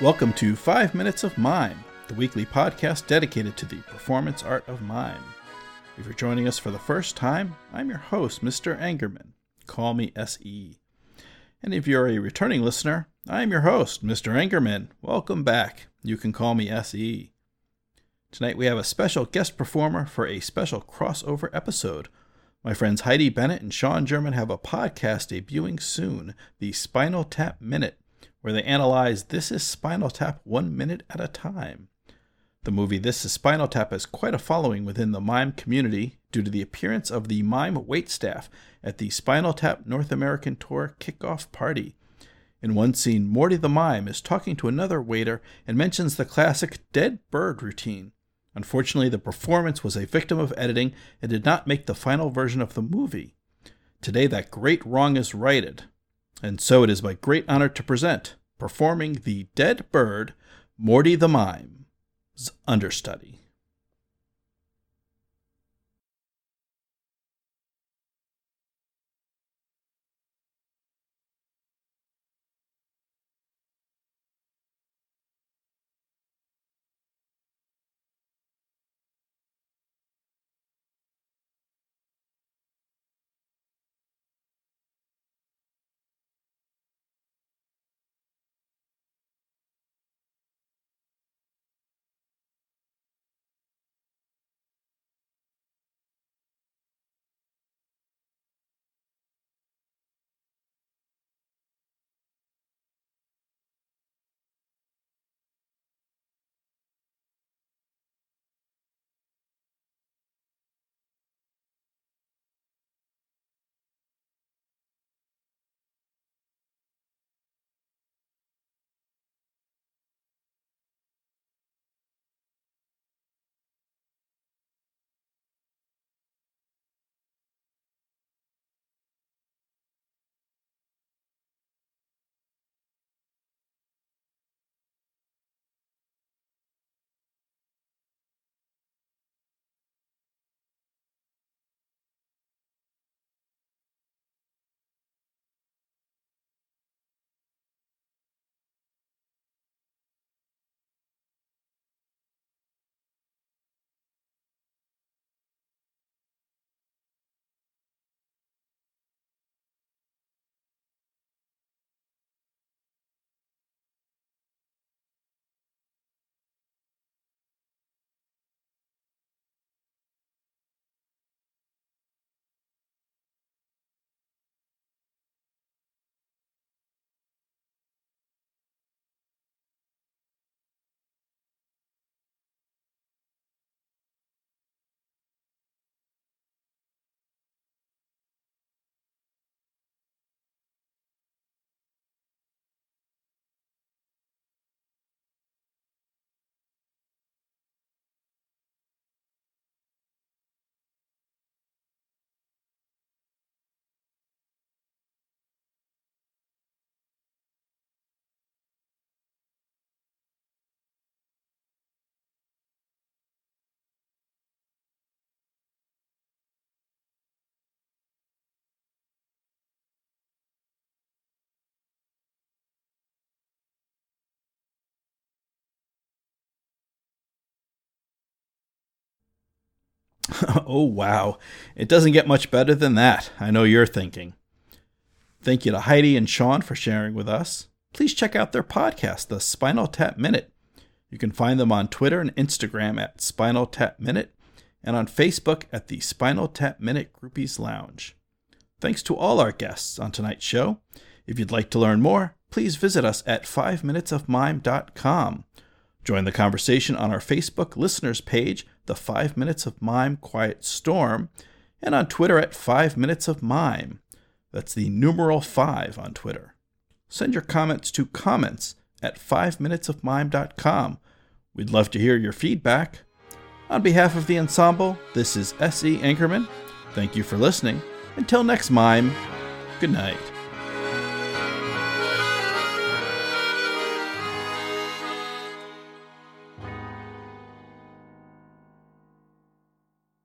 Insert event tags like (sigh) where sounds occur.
Welcome to 5 Minutes of Mime, the weekly podcast dedicated to the performance art of mime. If you're joining us for the first time, I'm your host, Mr. Angerman. Call me SE. And if you're a returning listener, I'm your host, Mr. Angerman. Welcome back. You can call me SE. Tonight we have a special guest performer for a special crossover episode. My friends Heidi Bennett and Sean German have a podcast debuting soon, the Spinal Tap Minute, where they analyze This is Spinal Tap one minute at a time. The movie This is Spinal Tap has quite a following within the mime community due to the appearance of the mime waitstaff at the Spinal Tap North American Tour kickoff party. In one scene, Morty the Mime is talking to another waiter and mentions the classic dead bird routine. Unfortunately, the performance was a victim of editing and did not make the final version of the movie. Today, that great wrong is righted. And so it is my great honor to present, performing the dead bird, Morty the Mime's understudy. (laughs) oh, wow. It doesn't get much better than that. I know you're thinking. Thank you to Heidi and Sean for sharing with us. Please check out their podcast, The Spinal Tap Minute. You can find them on Twitter and Instagram at Spinal Tap Minute and on Facebook at the Spinal Tap Minute Groupies Lounge. Thanks to all our guests on tonight's show. If you'd like to learn more, please visit us at 5minutesofmime.com. Join the conversation on our Facebook listeners page, The 5 Minutes of Mime Quiet Storm, and on Twitter at 5 Minutes of Mime. That's the numeral 5 on Twitter. Send your comments to comments at 5minutesofmime.com. We'd love to hear your feedback. On behalf of the ensemble, this is S.E. Anchorman. Thank you for listening. Until next mime, good night.